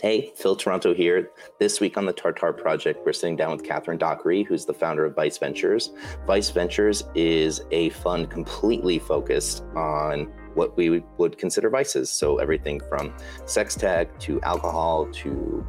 Hey, Phil Toronto here. This week on the Tartare Project, we're sitting down with Catharine Dockery, who's the founder of Vice Ventures. Vice Ventures is a fund completely focused on what we would consider vices. So everything from sex tech to alcohol to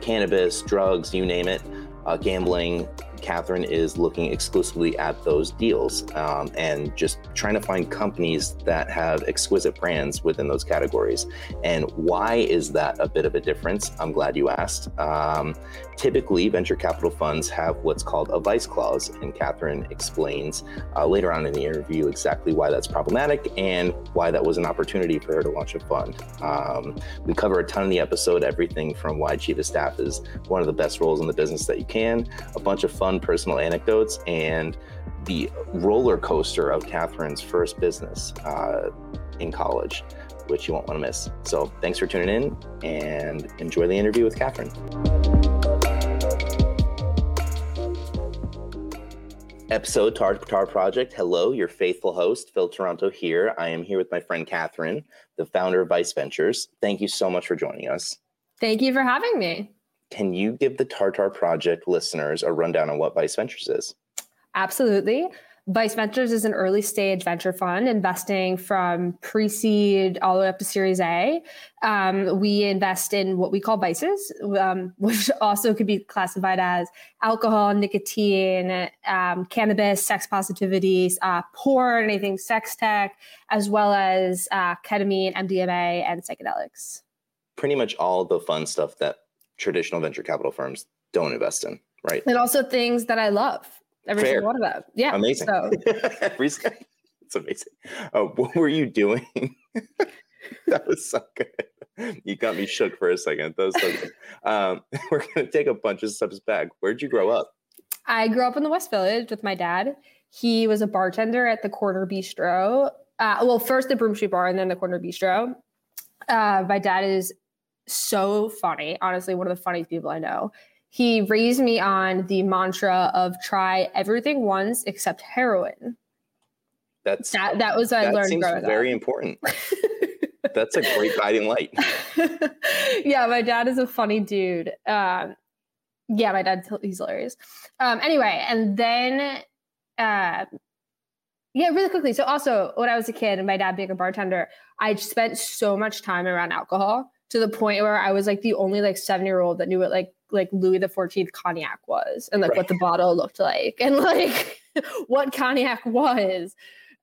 cannabis, drugs, you name it, uh, gambling, Catharine is looking exclusively at those deals um, and just trying to find companies that have exquisite brands within those categories. And why is that a bit of a difference? I'm glad you asked. Um, typically, venture capital funds have what's called a vice clause, and Catharine explains uh, later on in the interview exactly why that's problematic and why that was an opportunity for her to launch a fund. Um, we cover a ton in the episode, everything from why chief of staff is one of the best roles in the business that you can, a bunch of fun fun personal anecdotes and the roller coaster of Catharine's first business uh, in college, which you won't want to miss. So thanks for tuning in and enjoy the interview with Catharine. Episode Tartare Project. Hello, your faithful host, Phil Toronto here. I am here with my friend Catharine, the founder of Vice Ventures. Thank you so much for joining us. Thank you for having me. Can you give the Tartare Project listeners a rundown on what Vice Ventures is? Absolutely. Vice Ventures is an early stage venture fund investing from pre seed all the way up to Series A. Um, we invest in what we call vices, um, which also could be classified as alcohol, nicotine, um, cannabis, sex positivity, uh, porn, anything sex tech, as well as uh, ketamine, MDMA, and psychedelics. Pretty much all the fun stuff that traditional venture capital firms don't invest in, right? And also things that I love. Every Fair. single one of them. Yeah. Amazing. So. It's amazing. Uh, what were you doing? that was so good. You got me shook for a second. That was so good. Um, we're going to take a bunch of steps back. Where'd you grow up? I grew up in the West Village with my dad. He was a bartender at the Corner Bistro. Uh, well, first the Broome Street Bar and then the Corner Bistro. Uh, my dad is so funny. Honestly, one of the funniest people I know. He raised me on the mantra of try everything once except heroin. That's that. That was what that I learned. Seems very up. important. That's a great guiding light. yeah, my dad is a funny dude. Um, yeah, my dad he's hilarious. Um, anyway, and then uh, yeah, really quickly. So also when I was a kid and my dad being a bartender, I spent so much time around alcohol to the point where I was like the only like seven year old that knew what like like Louis the Fourteenth cognac was and like right. what the bottle looked like and like what cognac was.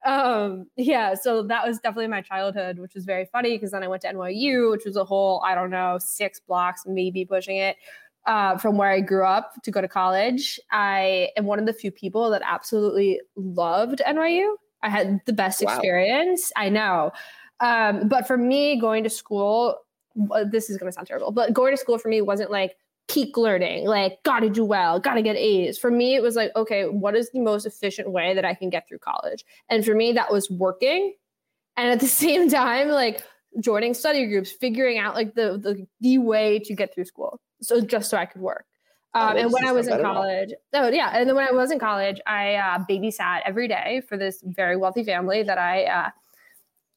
Um, yeah, so that was definitely my childhood, which was very funny because then I went to NYU, which was a whole I don't know six blocks, maybe pushing it. Uh, from where I grew up to go to college, I am one of the few people that absolutely loved NYU. I had the best wow. experience. I know. Um, but for me, going to school this is going to sound terrible, but going to school for me wasn't like peak learning, like gotta do well, gotta get A's. For me, it was like, okay, what is the most efficient way that I can get through college? And for me, that was working. And at the same time, like joining study groups, figuring out like the the, the way to get through school. So just so I could work. Oh, um, and when I was in college, oh yeah, and then when I was in college, I uh, babysat every day for this very wealthy family that I uh,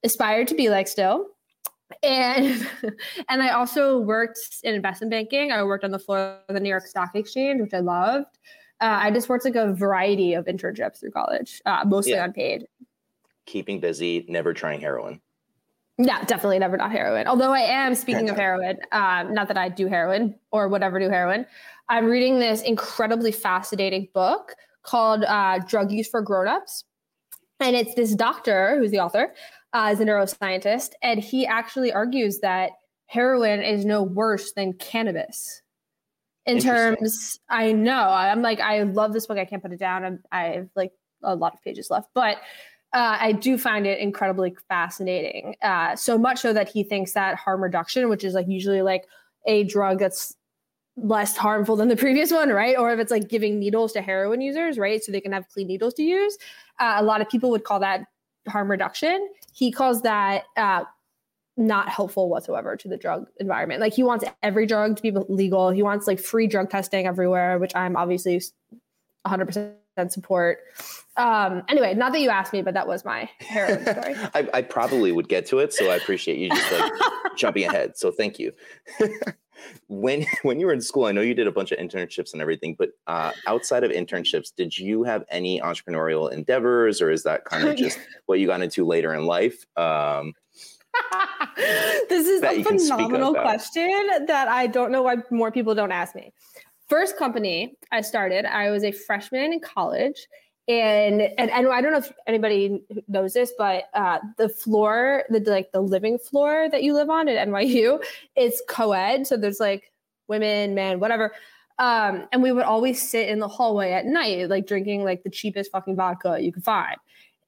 aspired to be like still and and I also worked in investment banking. I worked on the floor of the New York Stock Exchange, which I loved. Uh, I just worked like a variety of internships through college, uh, mostly yeah. unpaid. Keeping busy, never trying heroin. Yeah, definitely never not heroin. Although I am speaking of heroin, um, not that I do heroin or whatever do heroin. I'm reading this incredibly fascinating book called uh, Drug Use for Grownups, and it's this doctor who's the author uh, is a neuroscientist, and he actually argues that heroin is no worse than cannabis. In terms, I know I'm like I love this book. I can't put it down. I'm, I have like a lot of pages left, but uh, I do find it incredibly fascinating. Uh, so much so that he thinks that harm reduction, which is like usually like a drug that's less harmful than the previous one, right? Or if it's like giving needles to heroin users, right? So they can have clean needles to use. Uh, a lot of people would call that harm reduction. He calls that uh, not helpful whatsoever to the drug environment. Like he wants every drug to be legal. He wants like free drug testing everywhere, which I'm obviously 100% support. Um, anyway, not that you asked me, but that was my heroin story. I, I, probably would get to it, so I appreciate you just like jumping ahead. So thank you. when when you were in school, I know you did a bunch of internships and everything, but uh, outside of internships, did you have any entrepreneurial endeavors, or is that kind of just what you got into later in life? Um, this is a phenomenal question that I don't know why more people don't ask me. First company I started, I was a freshman in college. And, and and I don't know if anybody knows this, but uh, the floor, the like the living floor that you live on at NYU, it's co-ed. So there's like women, men, whatever. Um, and we would always sit in the hallway at night, like drinking like the cheapest fucking vodka you could find.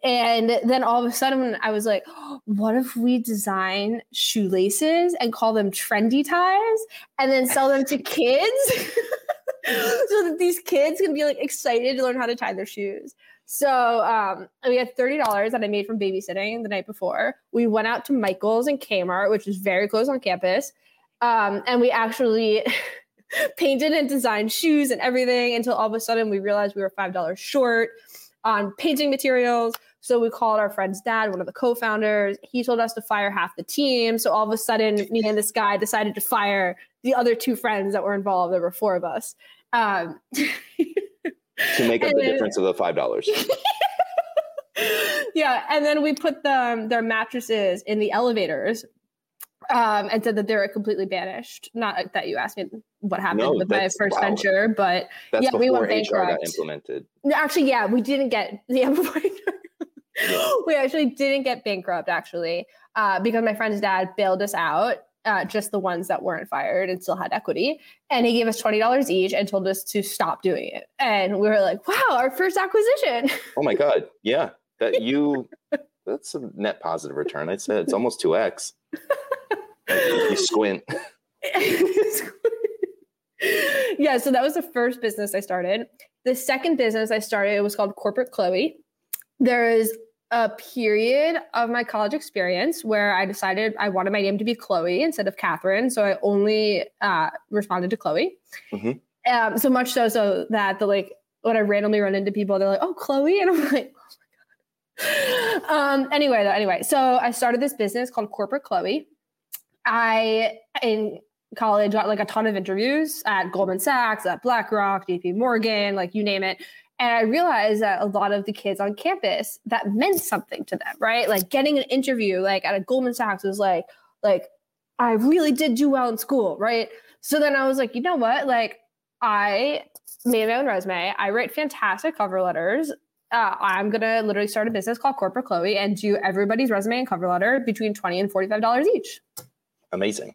And then all of a sudden, I was like, what if we design shoelaces and call them trendy ties and then sell them to kids? so that these kids can be like excited to learn how to tie their shoes. So um, we had thirty dollars that I made from babysitting the night before. We went out to Michael's and Kmart, which is very close on campus, um, and we actually painted and designed shoes and everything. Until all of a sudden we realized we were five dollars short on painting materials. So we called our friend's dad, one of the co-founders. He told us to fire half the team. So all of a sudden, me and this guy decided to fire the other two friends that were involved. There were four of us. Um, to make up the then, difference of the five dollars. yeah, and then we put them their mattresses in the elevators um, and said that they were completely banished. Not that you asked me what happened no, with my first wow. venture, but that's yeah, we went bankrupt. HR got implemented. Actually, yeah, we didn't get yeah before. we actually didn't get bankrupt actually uh, because my friend's dad bailed us out. Uh, just the ones that weren't fired and still had equity. And he gave us $20 each and told us to stop doing it. And we were like, wow, our first acquisition. Oh my God. Yeah. That you, that's a net positive return. I'd say it's almost 2x. you squint. yeah. So that was the first business I started. The second business I started was called Corporate Chloe. There is a period of my college experience where I decided I wanted my name to be Chloe instead of Catharine. So I only uh, responded to Chloe. Mm-hmm. Um, so much so, so that the like when I randomly run into people, they're like, "Oh, Chloe," and I'm like, "Oh my god." Um, anyway, though, anyway, so I started this business called Corporate Chloe. I in college got like a ton of interviews at Goldman Sachs, at BlackRock, JP Morgan, like you name it. And I realized that a lot of the kids on campus that meant something to them, right? Like getting an interview like at a Goldman Sachs was like, like, I really did do well in school, right? So then I was like, you know what? Like, I made my own resume. I write fantastic cover letters. Uh, I'm gonna literally start a business called Corporate Chloe and do everybody's resume and cover letter between twenty and forty-five dollars each. Amazing.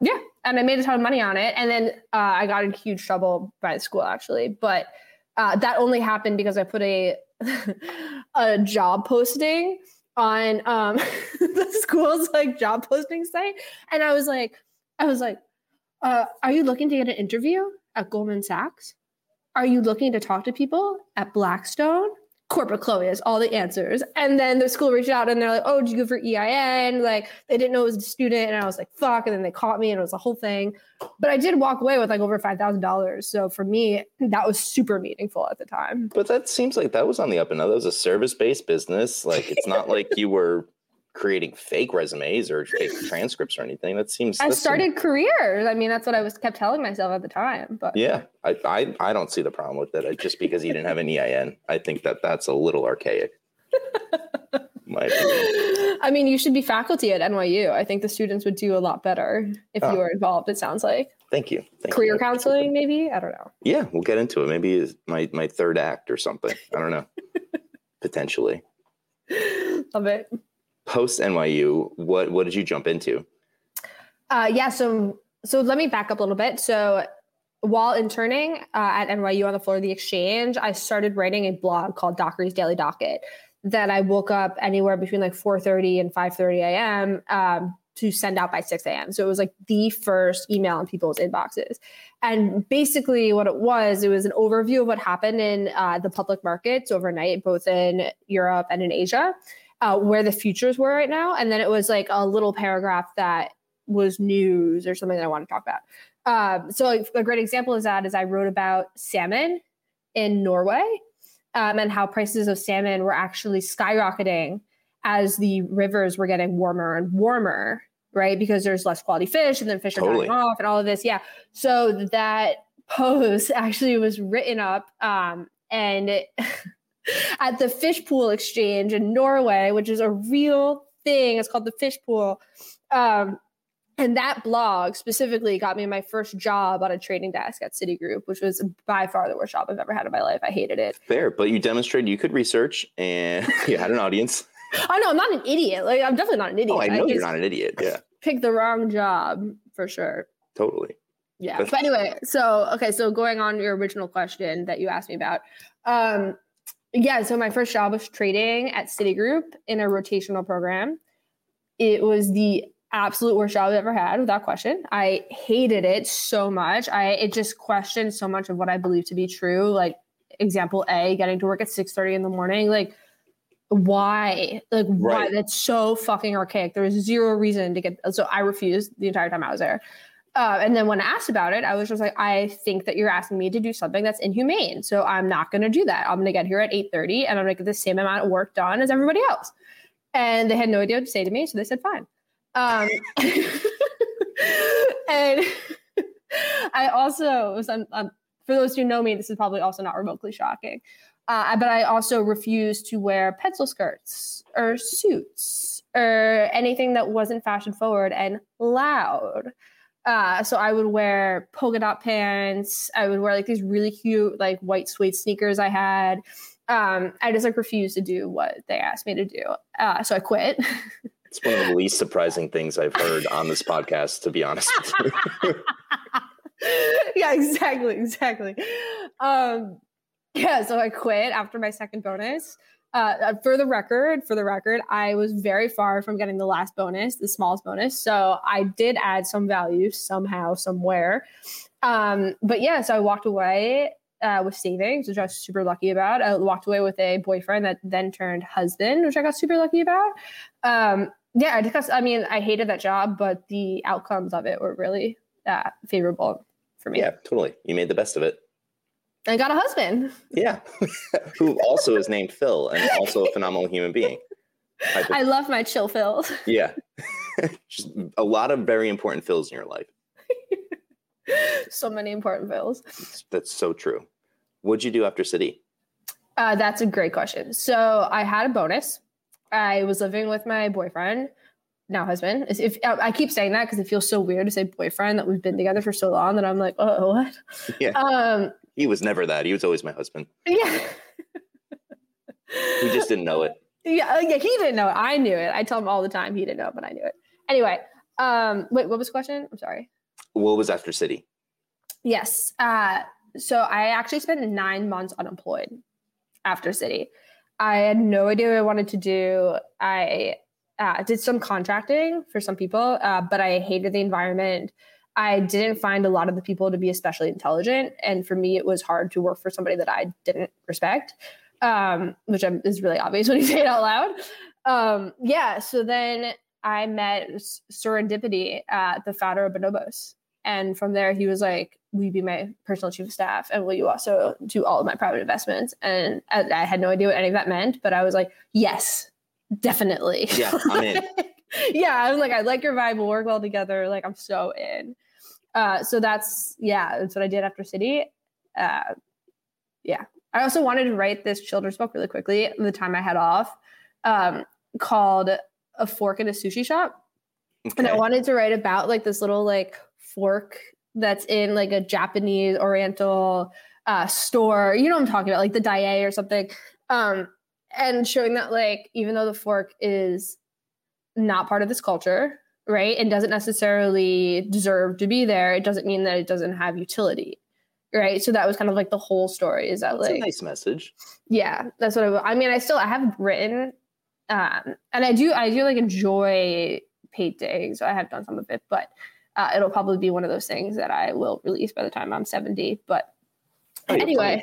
Yeah, and I made a ton of money on it, and then uh, I got in huge trouble by the school actually, but uh, that only happened because I put a a job posting on um, the school's like job posting site, and I was like, I was like, uh, "Are you looking to get an interview at Goldman Sachs? Are you looking to talk to people at Blackstone? Corporate Chloe has all the answers. And then the school reached out and they're like, oh, did you go for EIN? Like they didn't know it was a student. And I was like, fuck. And then they caught me and it was a whole thing. But I did walk away with like over $5,000. So for me, that was super meaningful at the time. But that seems like that was on the up and up. That was a service based business. Like it's not like you were creating fake resumes or fake transcripts or anything. That seems. I started careers. I mean, that's what I was kept telling myself at the time. But yeah, I, I I don't see the problem with it. Just because you didn't have an EIN, I think that that's a little archaic. My I mean, you should be faculty at NYU. I think the students would do a lot better if oh. you were involved. It sounds like. Thank you. Thank Career you. counseling, maybe. I don't know. Yeah, we'll get into it. Maybe it's my my third act or something. I don't know. Potentially. Love it post NYU, what what did you jump into? Uh, yeah, so so let me back up a little bit. So while interning uh, at NYU on the floor of the exchange, I started writing a blog called Dockery's Daily Docket. That I woke up anywhere between like 4:30 and 5:30 a.m. Um, to send out by 6 a.m. So it was like the first email in people's inboxes. And basically, what it was, it was an overview of what happened in uh, the public markets overnight, both in Europe and in Asia uh, where the futures were right now. And then it was like a little paragraph that was news or something that I want to talk about. Um, so a great example is that is I wrote about salmon in Norway um, and how prices of salmon were actually skyrocketing as the rivers were getting warmer and warmer right? Because there's less quality fish and then fish are Totally. dying off and all of this. Yeah. So that post actually was written up um, and it, at the fish pool exchange in Norway, which is a real thing. It's called the fish pool. Um, and that blog specifically got me my first job on a trading desk at Citigroup, which was by far the worst job I've ever had in my life. I hated it. Fair, but you demonstrated you could research and you had an audience. Oh no, I'm not an idiot. Like I'm definitely not an idiot. Oh, I know you're not an idiot. Yeah, picked the wrong job for sure. totally. Yeah. That's- But anyway, so okay, so going on your original question that you asked me about. Um yeah, so my first job was trading at Citigroup in a rotational program. It was the absolute worst job I've ever had, without question. I hated it so much. I it just questioned so much of what I believe to be true. Like example A, getting to work at 6 30 in the morning. Like why? Like why? Right. That's so fucking archaic. There was zero reason to get so I refused the entire time I was there. Uh, and then when asked about it, I was just like, I think that you're asking me to do something that's inhumane. So I'm not going to do that. I'm going to get here at 8:30 and I'm going to get the same amount of work done as everybody else. And they had no idea what to say to me, so they said fine. Um, and I also was um, um, for those who know me, this is probably also not remotely shocking. Uh, but I also refused to wear pencil skirts or suits or anything that wasn't fashion forward and loud. Uh, so I would wear polka dot pants. I would wear like these really cute like white suede sneakers I had. Um, I just like refused to do what they asked me to do. Uh, so I quit. It's one of the least surprising things I've heard on this podcast, to be honest. with you. yeah, exactly, exactly. Um, yeah, so I quit after my second bonus. Uh, for the record, for the record, I was very far from getting the last bonus, the smallest bonus. So I did add some value somehow, somewhere. Um, but yeah, so I walked away uh, with savings, which I was super lucky about. I walked away with a boyfriend that then turned husband, which I got super lucky about. Um, yeah, I discussed. I mean, I hated that job, but the outcomes of it were really uh, favorable for me. yeah, totally. You made the best of it. I got a husband. Yeah, who also is named Phil and also a phenomenal human being. I I love my chill Phil. yeah, just a lot of very important Phils in your life. so many important Phils. That's so true. What'd you do after Citi? Uh, that's a great question. So I had a bonus. I was living with my boyfriend, now husband. If, if I keep saying that because it feels so weird to say boyfriend that we've been together for so long that I'm like, oh, what? Yeah. Um, He was never that. He was always my husband. yeah. We just didn't know it. yeah, uh, yeah, he didn't know it. I knew it. I tell him all the time he didn't know it, but I knew it. Anyway, um, wait, what was the question? I'm sorry. What was after Citi? Yes. Uh, so I actually spent nine months unemployed after Citi. I had no idea what I wanted to do. I uh, did some contracting for some people, uh, but I hated the environment. I didn't find a lot of the people to be especially intelligent, and for me, it was hard to work for somebody that I didn't respect, um, which is really obvious when you say it out loud. Um, yeah. So then I met Serendipity, uh, the founder of Bonobos, and from there, he was like, "Will you be my personal chief of staff, and will you also do all of my private investments?" And I, I had no idea what any of that meant, but I was like, "Yes, definitely." Yeah, I'm in. yeah, I was like, "I like your vibe. We'll work well together." Like, I'm so in. Uh, so that's yeah, that's what I did after Citi. Uh, yeah, I also wanted to write this children's book really quickly. The time I had off, um, called "A Fork in a Sushi Shop." and I wanted to write about like this little like fork that's in like a Japanese Oriental uh, store. You know what I'm talking about, like the Daiei or something. Um, and showing that like even though the fork is not part of this culture, right, and doesn't necessarily deserve to be there, it doesn't mean that it doesn't have utility. Right. So that was kind of like the whole story is that That's like a nice message. yeah that's what I, I mean i still i have written um and i do i do like enjoy painting so i have done some of it but uh, it'll probably be one of those things that i will release by the time i'm 70 but Oh, you have plenty of anyway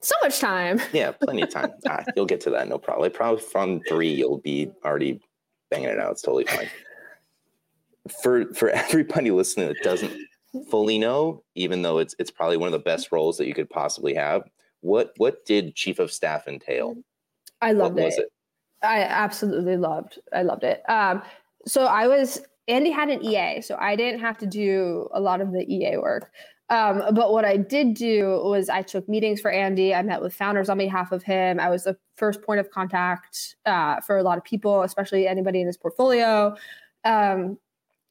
so much time Yeah, plenty of time. ah, you'll get to that, no problem. Probably from three, you'll be already banging it out. It's totally fine. For for everybody listening that doesn't fully know, even though it's it's probably one of the best roles that you could possibly have. What what did chief of staff entail? i loved it. it? I absolutely loved. I loved it. Um, so I was Andy had an EA, so I didn't have to do a lot of the EA work. Um, but what I did do was I took meetings for Andy. I met with founders on behalf of him. I was the first point of contact uh, for a lot of people, especially anybody in his portfolio. Um,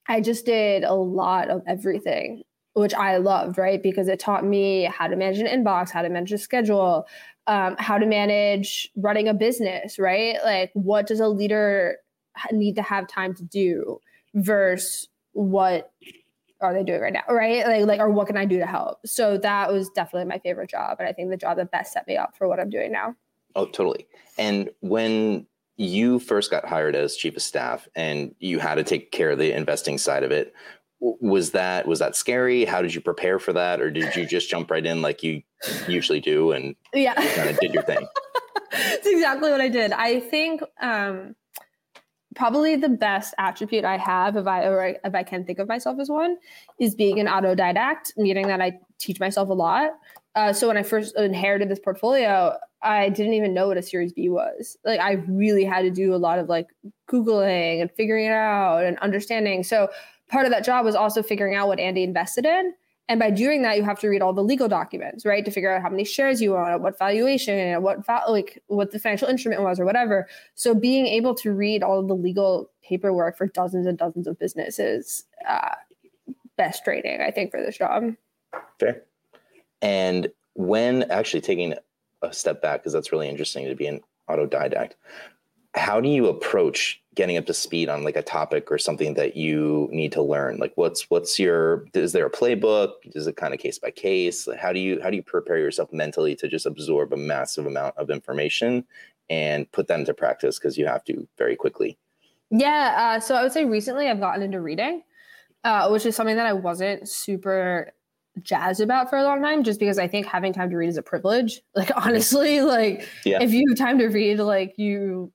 I just did a lot of everything, which I loved, right? Because it taught me how to manage an inbox, how to manage a schedule, um, how to manage running a business, right? Like, what does a leader need to have time to do versus what are they doing right now right like like or what can i do to help so that was definitely my favorite job and i think the job that best set me up for what i'm doing now oh totally and when you first got hired as chief of staff and you had to take care of the investing side of it. Was that was that scary? How did you prepare for that? Or did you just jump right in like you usually do and yeah. kind of did your thing? That's exactly what i did. I think um probably the best attribute I have, if I or if I can think of myself as one, is being an autodidact, meaning that I teach myself a lot. Uh, so when I first inherited this portfolio, I didn't even know what a Series B was. Like I really had to do a lot of like googling and figuring it out and understanding. So part of that job was also figuring out what Andy invested in and by doing that, you have to read all the legal documents, right, to figure out how many shares you own, what valuation, what va- like what the financial instrument was, or whatever. So being able to read all of the legal paperwork for dozens and dozens of businesses, uh, best training, I think, for this job. Fair. And when actually taking a step back, because that's really interesting to be an autodidact, how do you approach getting up to speed on like a topic or something that you need to learn? Like what's what's your is there a playbook? Is it kind of case by case? How do you how do you prepare yourself mentally to just absorb a massive amount of information and put that into practice because you have to very quickly? Yeah uh, so i would say recently i've gotten into reading uh, which is something that i wasn't super jazzed about for a long time just because I think having time to read is a privilege. Like honestly, like yeah. if you have time to read, like you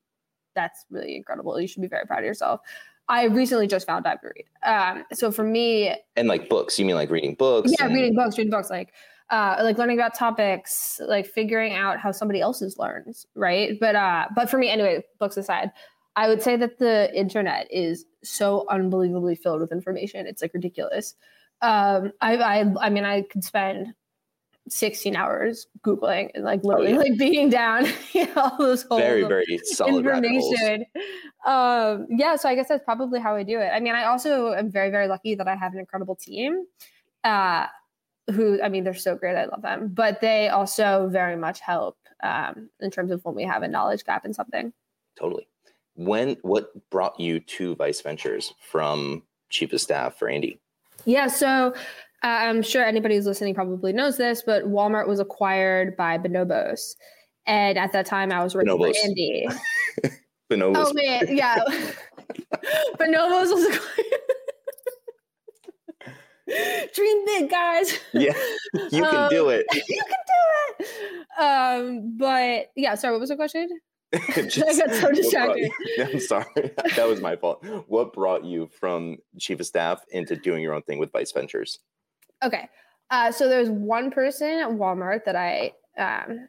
that's really incredible. You should be very proud of yourself. I recently just found time to read. Um, so for me, and like books, you mean like reading books? Yeah, and... reading books, reading books, like uh, like learning about topics, like figuring out how somebody else's learns, right? But uh, but for me, anyway, books aside, I would say that the internet is so unbelievably filled with information. It's like ridiculous. Um, I, I I mean, I could spend 16 hours googling and like literally oh, yeah. like being down you know, all those whole very very solid information. Um yeah so i guess that's probably how i do it. I mean i also am very very lucky that i have an incredible team uh who i mean they're so great. I love them. But they also very much help um in terms of when we have a knowledge gap in something. Totally. When what brought you to vice ventures from chief of staff for andy yeah so uh, I'm sure anybody who's listening probably knows this, but Walmart was acquired by Bonobos. And at that time, I was working Bonobos. for Andy. Bonobos. Oh, man. Yeah. Bonobos was acquired. Dream big, guys. Yeah, you can um, do it. You can do it. Um, but yeah, sorry, what was the question? Just, I got so distracted. You, I'm sorry. that was my fault. What brought you from chief of staff into doing your own thing with Vice Ventures? Okay. Uh, so there's one person at Walmart that I, um,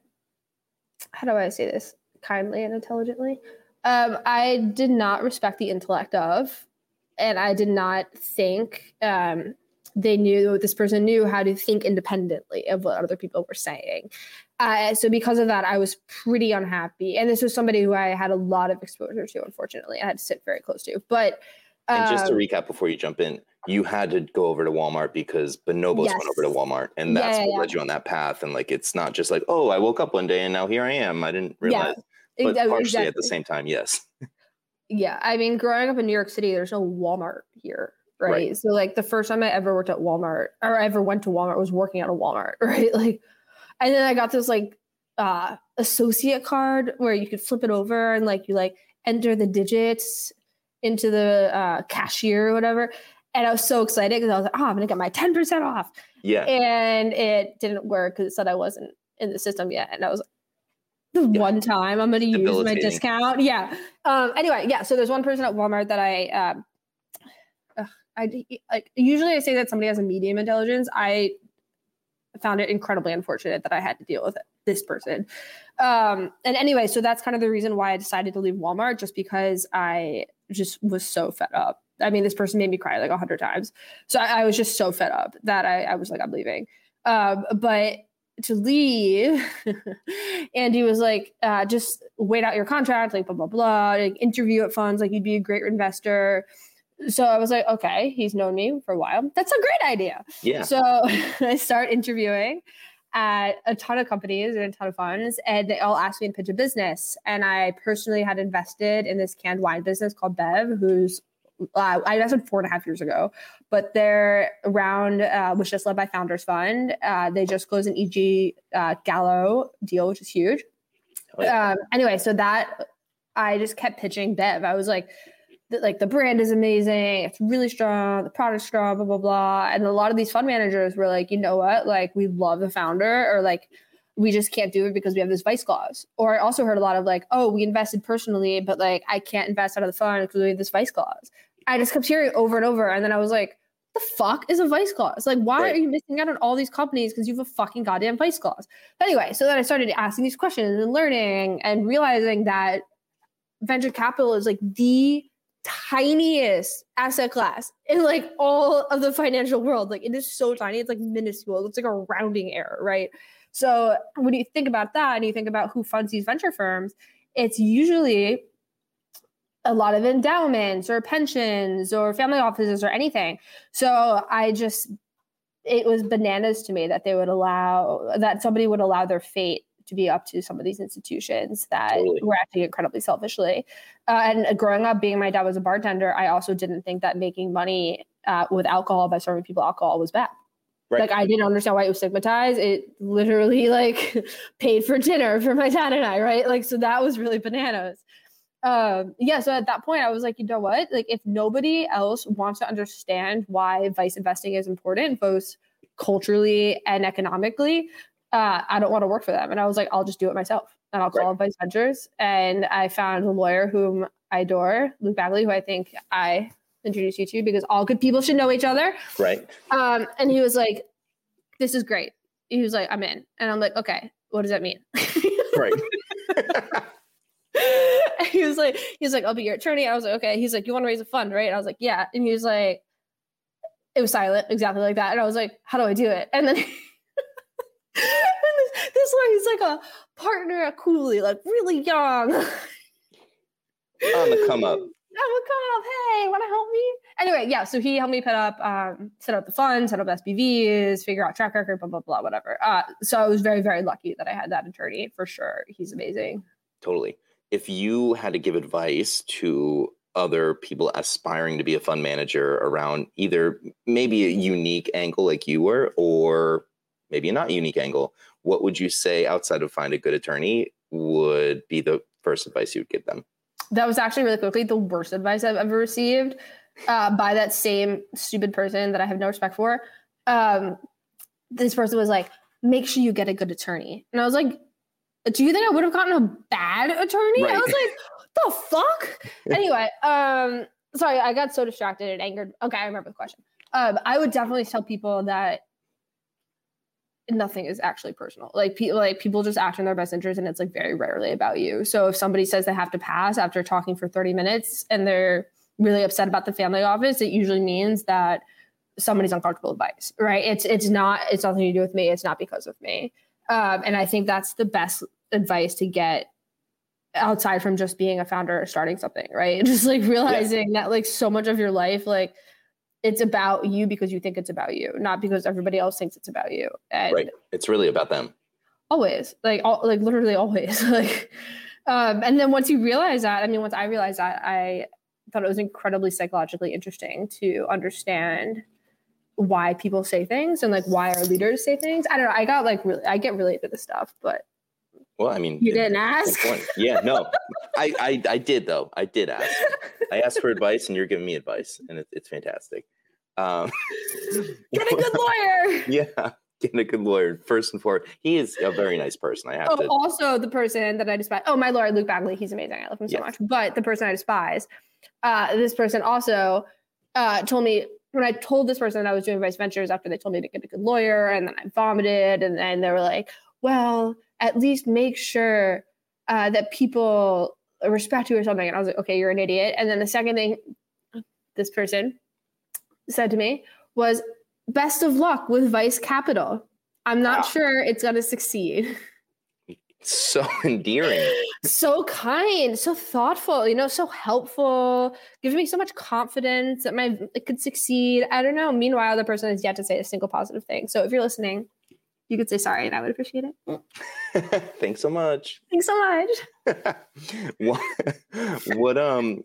how do I say this kindly and intelligently? Um, I did not respect the intellect of, and I did not think um, they knew this person knew how to think independently of what other people were saying. Uh, so because of that, I was pretty unhappy. And this was somebody who I had a lot of exposure to. Unfortunately, I had to sit very close to. But and just to um, recap before you jump in, you had to go over to Walmart because Bonobos yes. went over to Walmart, and that's yeah, what yeah. led you on that path. And like, it's not just like, oh, I woke up one day and now here I am. I didn't realize, yeah, but partially exactly. at the same time, yes. Yeah, I mean, growing up in New York City, there's no Walmart here, right? right? So like, the first time I ever worked at Walmart or I ever went to Walmart was working at a Walmart, right? Like, and then I got this like uh associate card where you could flip it over and like you like enter the digits into the uh, cashier or whatever. And I was so excited because I was like, oh, I'm going to get my 10% off. Yeah. And it didn't work because it said I wasn't in the system yet. And I was the yeah. one time I'm going to use my discount. Yeah. Um, anyway, yeah. So there's one person at Walmart that I, um, I like usually I say that somebody has a medium intelligence. I found it incredibly unfortunate that I had to deal with this person. Um, and anyway, so that's kind of the reason why I decided to leave Walmart, just because I just was so fed up I mean, this person made me cry like a hundred times. So I, I, was just so fed up that I, I was like, I'm leaving. Um, but to leave, Andy was like, uh, just wait out your contract, like blah blah blah, like interview at funds, like you'd be a great investor. So I was like, okay, he's known me for a while. That's a great idea. Yeah. So I start interviewing at a ton of companies and a ton of funds, and they all asked me to pitch a business. And I personally had invested in this canned wine business called Bev, who's uh, I invested four and a half years ago, but their round uh, was just led by Founders Fund. Uh, they just closed an E&J uh, Gallo deal, which is huge. Oh, yeah. um, anyway, so that I just kept pitching Bev. I was like, like the brand is amazing, it's really strong, the product's strong, blah blah blah. And a lot of these fund managers were like, you know what, like we love the founder, or like we just can't do it because we have this vice clause. Or I also heard a lot of like, oh, we invested personally, but like I can't invest out of the fund because we have this vice clause. I just kept hearing over and over. And then I was like, the fuck is a vice clause? Like, why right. are you missing out on all these companies because you have a fucking goddamn vice clause? Anyway, so then I started asking these questions and learning and realizing that venture capital is like the tiniest asset class in like all of the financial world. Like, it is so tiny. It's like minuscule. It's like a rounding error, right? So when you think about that and you think about who funds these venture firms, it's usually a lot of endowments or pensions or family offices or anything. So I just, it was bananas to me that they would allow, that somebody would allow their fate to be up to some of these institutions that totally. were acting incredibly selfishly. Uh, and growing up, being my dad was a bartender, I also didn't think that making money uh, with alcohol by serving people alcohol was bad. Right. Like I didn't understand why it was stigmatized. It literally like paid for dinner for my dad and I, right? Like so that was really bananas um, yeah, so at that point, I was like, you know what? Like, if nobody else wants to understand why vice investing is important, both culturally and economically, uh, I don't want to work for them. And I was like, I'll just do it myself and I'll call right. Vice Ventures. And I found a lawyer whom I adore, Luke Bagley, who I think I introduced you to because all good people should know each other. Right. Um, and he was like, this is great. He was like, I'm in. And I'm like, okay, what does that mean? right. he was like, he was like, I'll be your attorney. I was like, okay. He's like, you want to raise a fund, right? I was like, yeah. And he was like, it was silent, exactly like that. And I was like, how do I do it? And then this, one, he's like a partner at Cooley, like really young. On the come up. On the come up. Hey, want to help me? Anyway, yeah. So he helped me put up, um, set up the fund, set up SPVs, figure out track record, blah blah blah, whatever. Uh, so I was very very lucky that I had that attorney for sure. He's amazing. Totally if you had to give advice to other people aspiring to be a fund manager around either maybe a unique angle like you were or maybe a not unique angle what would you say outside of find a good attorney would be the first advice you would give them that was actually really quickly the worst advice i've ever received uh, by that same stupid person that i have no respect for um, this person was like make sure you get a good attorney and i was like do you think I would have gotten a bad attorney? Right. I was like, the fuck? anyway, um, sorry, I got so distracted and angered. Okay, I remember the question. Um, I would definitely tell people that nothing is actually personal. Like people, like people just act in their best interest, and it's like very rarely about you. So if somebody says they have to pass after talking for thirty minutes and they're really upset about the family office, it usually means that somebody's uncomfortable advice, right? It's it's not it's nothing to do with me. It's not because of me. Um, and I think that's the best advice to get outside from just being a founder or starting something, right? Just like realizing yeah. that like so much of your life, like it's about you because you think it's about you, not because everybody else thinks it's about you. And right. It's really about them. Always. Like all like literally always. like um and then once you realize that, I mean once I realized that, I thought it was incredibly psychologically interesting to understand why people say things and like why our leaders say things. I don't know. I got like really I get really into this stuff, but well, I mean, you didn't ask. Yeah, no, I, I, I did though. I did ask. I asked for advice, and you're giving me advice, and it, it's fantastic. Um, get a good lawyer. yeah, get a good lawyer first and foremost. He is a very nice person. I have oh, to. Also, the person that I despise. Oh, my lawyer, Luke Bagley. He's amazing. I love him so yes. much. But the person I despise, uh, this person also uh, told me when I told this person that I was doing Vice Ventures after they told me to get a good lawyer, and then I vomited, and then they were like, "Well." at least make sure uh, that people respect you or something. And I was like, okay, you're an idiot. And then the second thing, this person said to me was best of luck with Vice Capital. I'm not Wow. sure it's going to succeed. So endearing. so kind, so thoughtful, you know, so helpful, gives me so much confidence that my it could succeed. I don't know. Meanwhile, the person has yet to say a single positive thing. So if you're listening, you could say sorry and I would appreciate it. Thanks so much. Thanks so much. what, what um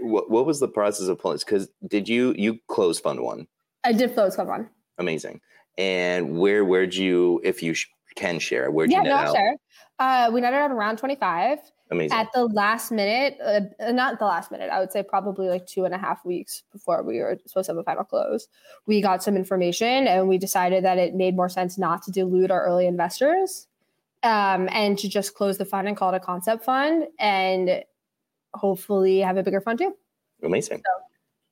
what, what was the process of pulling because did you you close fund one I did close fund one. amazing and where where'd you if you sh- can share it, where'd Yeah, you net no, out sure. Uh, we netted out around 25 amazing at the last minute, uh, not the last minute, I would say probably like two and a half weeks before we were supposed to have a final close. We got some information and we decided that it made more sense not to dilute our early investors um, and to just close the fund and call it a concept fund and hopefully have a bigger fund too. amazing.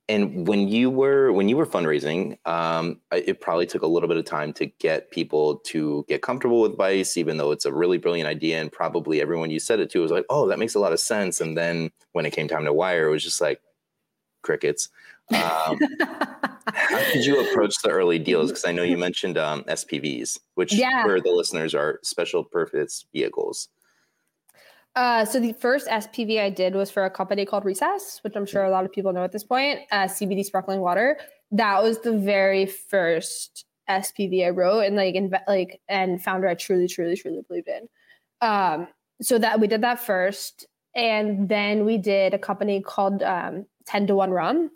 And when you were when you were fundraising um it probably took a little bit of time to get people to get comfortable with vice even though it's a really brilliant idea. And probably everyone you said it to was like oh that makes a lot of sense. And then when it came time to wire it was just like crickets. Um, how did you approach the early deals? Because i know you mentioned um, spvs which Yeah. for the listeners are special purpose vehicles Uh, so the first SPV I did was for a company called Recess, which I'm sure a lot of people know at this point. Uh, CBD sparkling water. That was the very first SPV I wrote, and like inve- like and founder I truly, truly, truly believed in. Um, so that we did that first, and then we did a company called um, Ten to One Rum.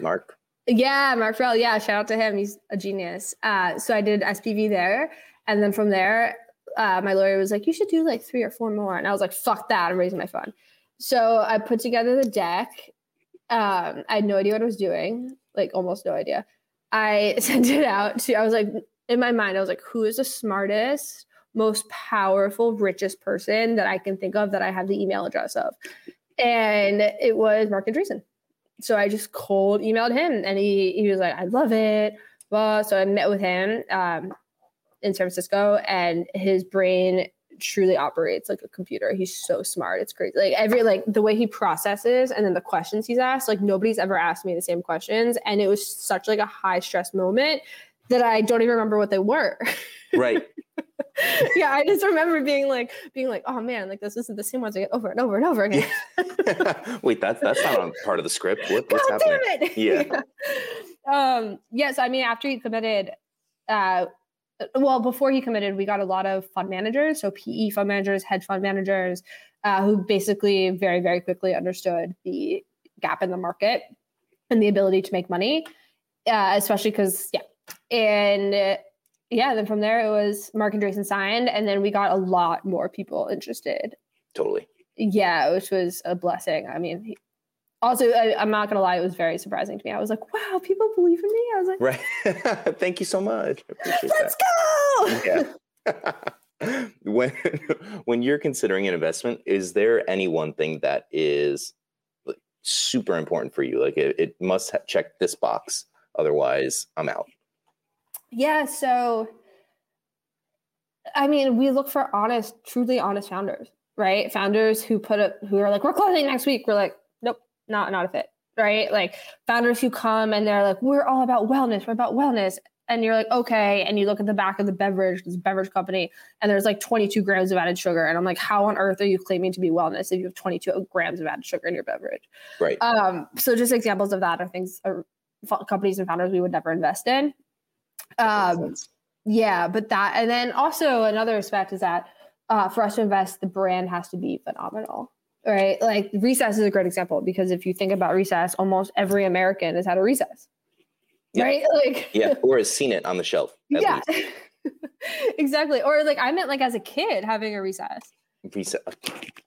mark Yeah, Marc Farrell. Yeah, shout out to him. He's a genius. Uh, so I did SPV there. And then from there, uh, my lawyer was like, you should do like three or four more. And I was like, fuck that. I'm raising my fund. So I put together the deck. Um, I had no idea what I was doing, like almost no idea. I sent it out to, I was like, in my mind, I was like, who is the smartest, most powerful, richest person that I can think of that I have the email address of? And it was Marc Andreessen so I just cold emailed him and he, he was like, I love it. Well, so I met with him um, in San Francisco and his brain truly operates like a computer. He's so smart. It's crazy. Like every, like the way he processes and then the questions he's asked, like nobody's ever asked me the same questions. And it was such like a high stress moment that I don't even remember what they were. right yeah. I just remember being like, being like, oh man, like this isn't the same ones get over and over and over again. wait that's that's not on part of the script what, what's God happening damn it. Yeah. yeah. Um, yes, I mean, after he committed, uh, well, before he committed, we got a lot of fund managers, so PE fund managers, hedge fund managers, uh, who basically very, very quickly understood the gap in the market and the ability to make money, uh, especially because, yeah. And uh, yeah, then from there it was Marc and jason signed, and then we got a lot more people interested totally yeah, which was a blessing. I mean, also, I, I'm not gonna lie, it was very surprising to me. I was like, wow, people believe in me. I was like, right thank you so much I appreciate that. let's go. yeah. when when you're considering an investment, is there any one thing that is like, super important for you? Like it, it must ha- check this box, otherwise I'm out. Yeah, so I mean, we look for honest, truly honest founders, right? Founders who put up who are like, we're closing next week. We're like, nope, not not a fit, right? Like founders who come and they're like, we're all about wellness, we're about wellness. And you're like, okay. And you look at the back of the beverage, this beverage company, and there's like 22 grams of added sugar. And I'm like, how on earth are you claiming to be wellness if you have 22 grams of added sugar in your beverage? Right. Um, so just examples of that are things, are companies and founders we would never invest in. Um, yeah, but that, and then also another aspect is that uh, for us to invest, the brand has to be phenomenal, right? Like Recess is a great example because if you think about Recess, almost every American has had a Recess, Yeah. right? Like, yeah, or has seen it on the shelf. At yeah, exactly. Or like I meant like as a kid having a Recess. Rese-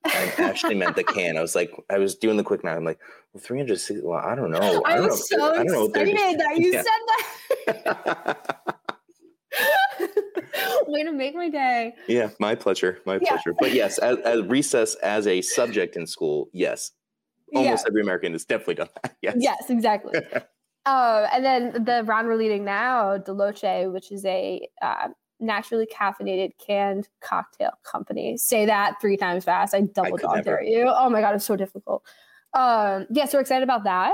I actually meant the can. I was like, I was doing the quick math. I'm like, well, 360. Well, I don't know. I, I don't know. was they're- so I don't know excited that you Yeah. said that. Way to make my day. yeah, my pleasure. My Yeah. pleasure. But yes, as, as recess as a subject in school, yes, almost every American has definitely done that. Yes. Yes, exactly. uh, and then the round we're leading now, Deloche, which is a uh, naturally caffeinated canned cocktail company. Say that three times fast. I double dog dare you. Oh my god, it's so difficult. Um, yeah, so we're excited about that.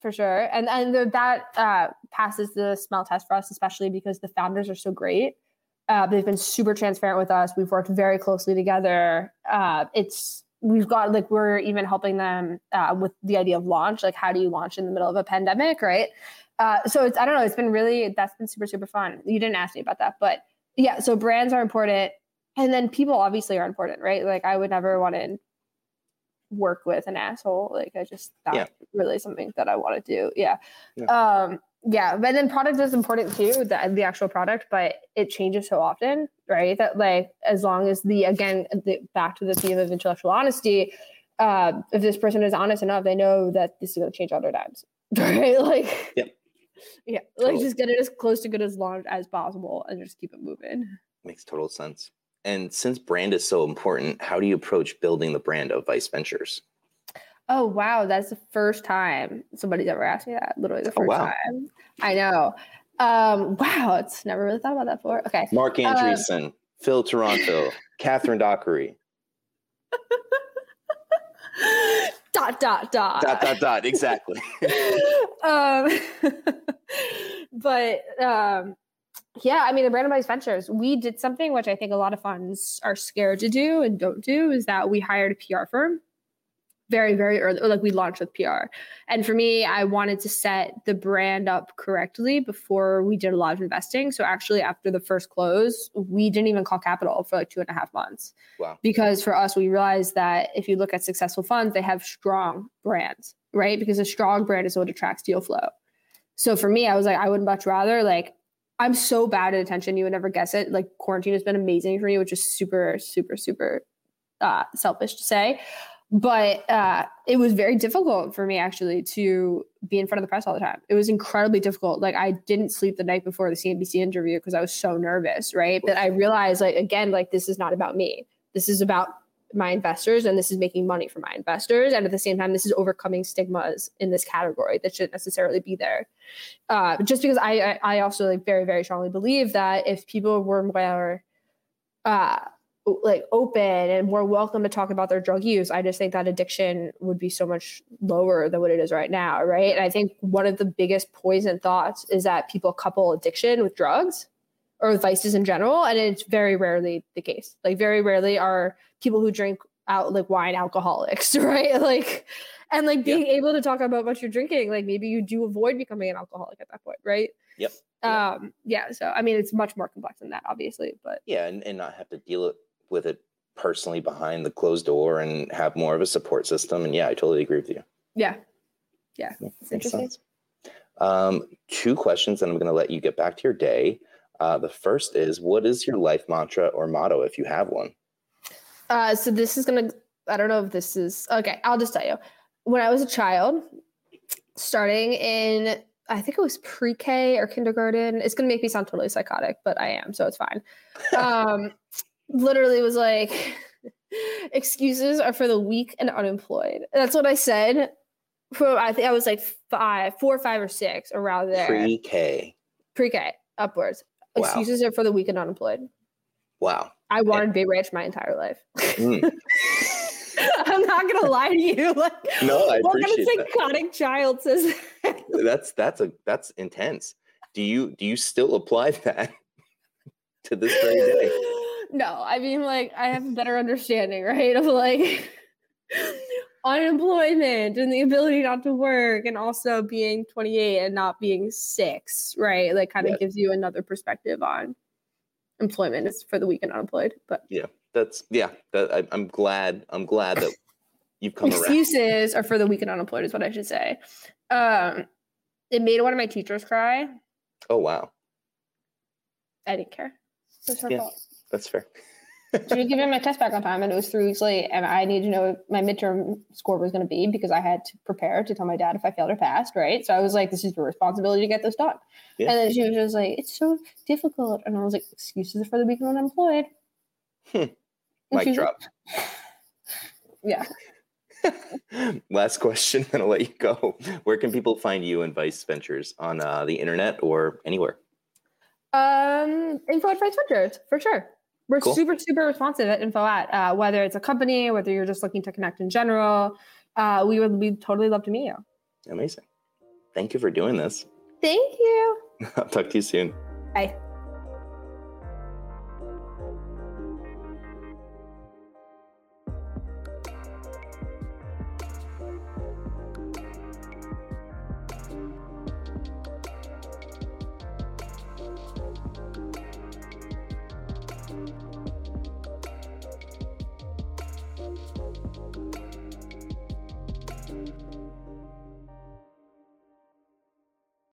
For sure. And and that uh, passes the smell test for us, especially because the founders are so great. Uh, they've been super transparent with us. We've worked very closely together. Uh, it's we've got like we're even helping them uh, with the idea of launch. Like, how do you launch in the middle of a pandemic, right? Uh, so it's I don't know. It's been really that's been super super fun. You didn't ask me about that, but yeah. So brands are important, and then people obviously are important, right? Like I would never want to work with an asshole. Like I just not yeah. really something that I want to do. Yeah. yeah. Um yeah, but then product is important too, the, the actual product, but it changes so often, right? That like as long as the again the, back to the theme of intellectual honesty, uh, if this person is honest enough, they know that this is going to change other times, right? Like, yeah, yeah, like totally. just get it as close to good as long as possible and just keep it moving. Makes total sense. And since brand is so important, how do you approach building the brand of Vice Ventures? Oh wow, that's the first time somebody's ever asked me that. Literally the oh, first oh, wow. time. I know. Um, wow, it's never really thought about that before. Okay. Marc Andreessen, um, Phil Toronto, Catharine Dockery. dot dot dot. Dot dot dot. Exactly. um, but um, yeah, I mean, the Brand Vice Ventures, we did something which I think a lot of funds are scared to do and don't do is that we hired a PR firm very, very early, like we launched with PR. And for me, I wanted to set the brand up correctly before we did a lot of investing. So actually, after the first close, we didn't even call capital for like two and a half months. Wow. Because for us, we realized that if you look at successful funds, they have strong brands, right? Because a strong brand is what attracts deal flow. So for me, I was like, I would much rather like I'm so bad at attention. You would never guess it. Like quarantine has been amazing for me, which is super, super, super uh, selfish to say. But uh, it was very difficult for me actually to be in front of the press all the time. It was incredibly difficult. Like I didn't sleep the night before the CNBC interview because I was so nervous, right? But I realized like again, like this is not about me. This is about my investors and this is making money for my investors and at the same time this is overcoming stigmas in this category that shouldn't necessarily be there. Uh, just because I, I also like very very strongly believe that if people were more uh, like open and more welcome to talk about their drug use i just think that addiction would be so much lower than what it is right now right? And i think one of the biggest poison thoughts is that people couple addiction with drugs or vices in general and it's very rarely the case. Like very rarely are people who drink out like wine alcoholics right? Like and like being able to talk about what you're drinking like maybe you do avoid becoming an alcoholic at that point right? Yep. Um yeah so i mean it's much more complex than that obviously but yeah and, and not have to deal with it personally behind the closed door and have more of a support system and yeah i totally agree with you. Yeah. Yeah, yeah interesting. sense. um two questions and i'm going to let you get back to your day uh, the first is what is your life mantra or motto if you have one? Uh, so this is gonna. I don't know if this is okay. I'll just tell you. When I was a child, starting in I think it was pre-K or kindergarten. It's gonna make me sound totally psychotic, but I am, so it's fine. Um, literally was like, excuses are for the weak and unemployed. That's what I said. For I think I was like five, four, five, or six around there. Pre-K. Pre-K upwards. Wow. Excuses are for the weak and unemployed. Wow. I wanted and- Bay Ranch my entire life. Mm. I'm not gonna lie to you. Like, no, I what appreciate kind of psychotic that. child says that? that's that's a that's intense. Do you do you still apply that to this very day? No, I mean like I have a better understanding, right? Of like unemployment and the ability not to work and also being 28 and not being six, right? Like kind of yeah. gives you another perspective on employment is for the weak and unemployed. But yeah, that's yeah. That I, am glad. I'm glad that you've come. Excuses around. are for the weak and unemployed, is what I should say. Um, it made one of my teachers cry. Oh wow! I didn't care. Was her yeah, fault. That's fair so you give me my test back on time and it was three weeks late and I needed to know what my midterm score was going to be because I had to prepare to tell my dad if I failed or passed, right? So I was like, this is your responsibility to get this done. Yeah. And then she was just like, it's so difficult. And I was like, excuses for the weak when unemployed. Hmm. Mic drop. yeah. Last question, then I'll let you go. Where can people find you and Vice Ventures on uh, the internet or anywhere? Um, info at Vice Ventures for sure. We're cool. super, super responsive at info at uh, whether it's a company, whether you're just looking to connect in general. Uh, we would we totally love to meet you. Amazing. thank you for doing this. Thank you. I'll talk to you soon. Bye.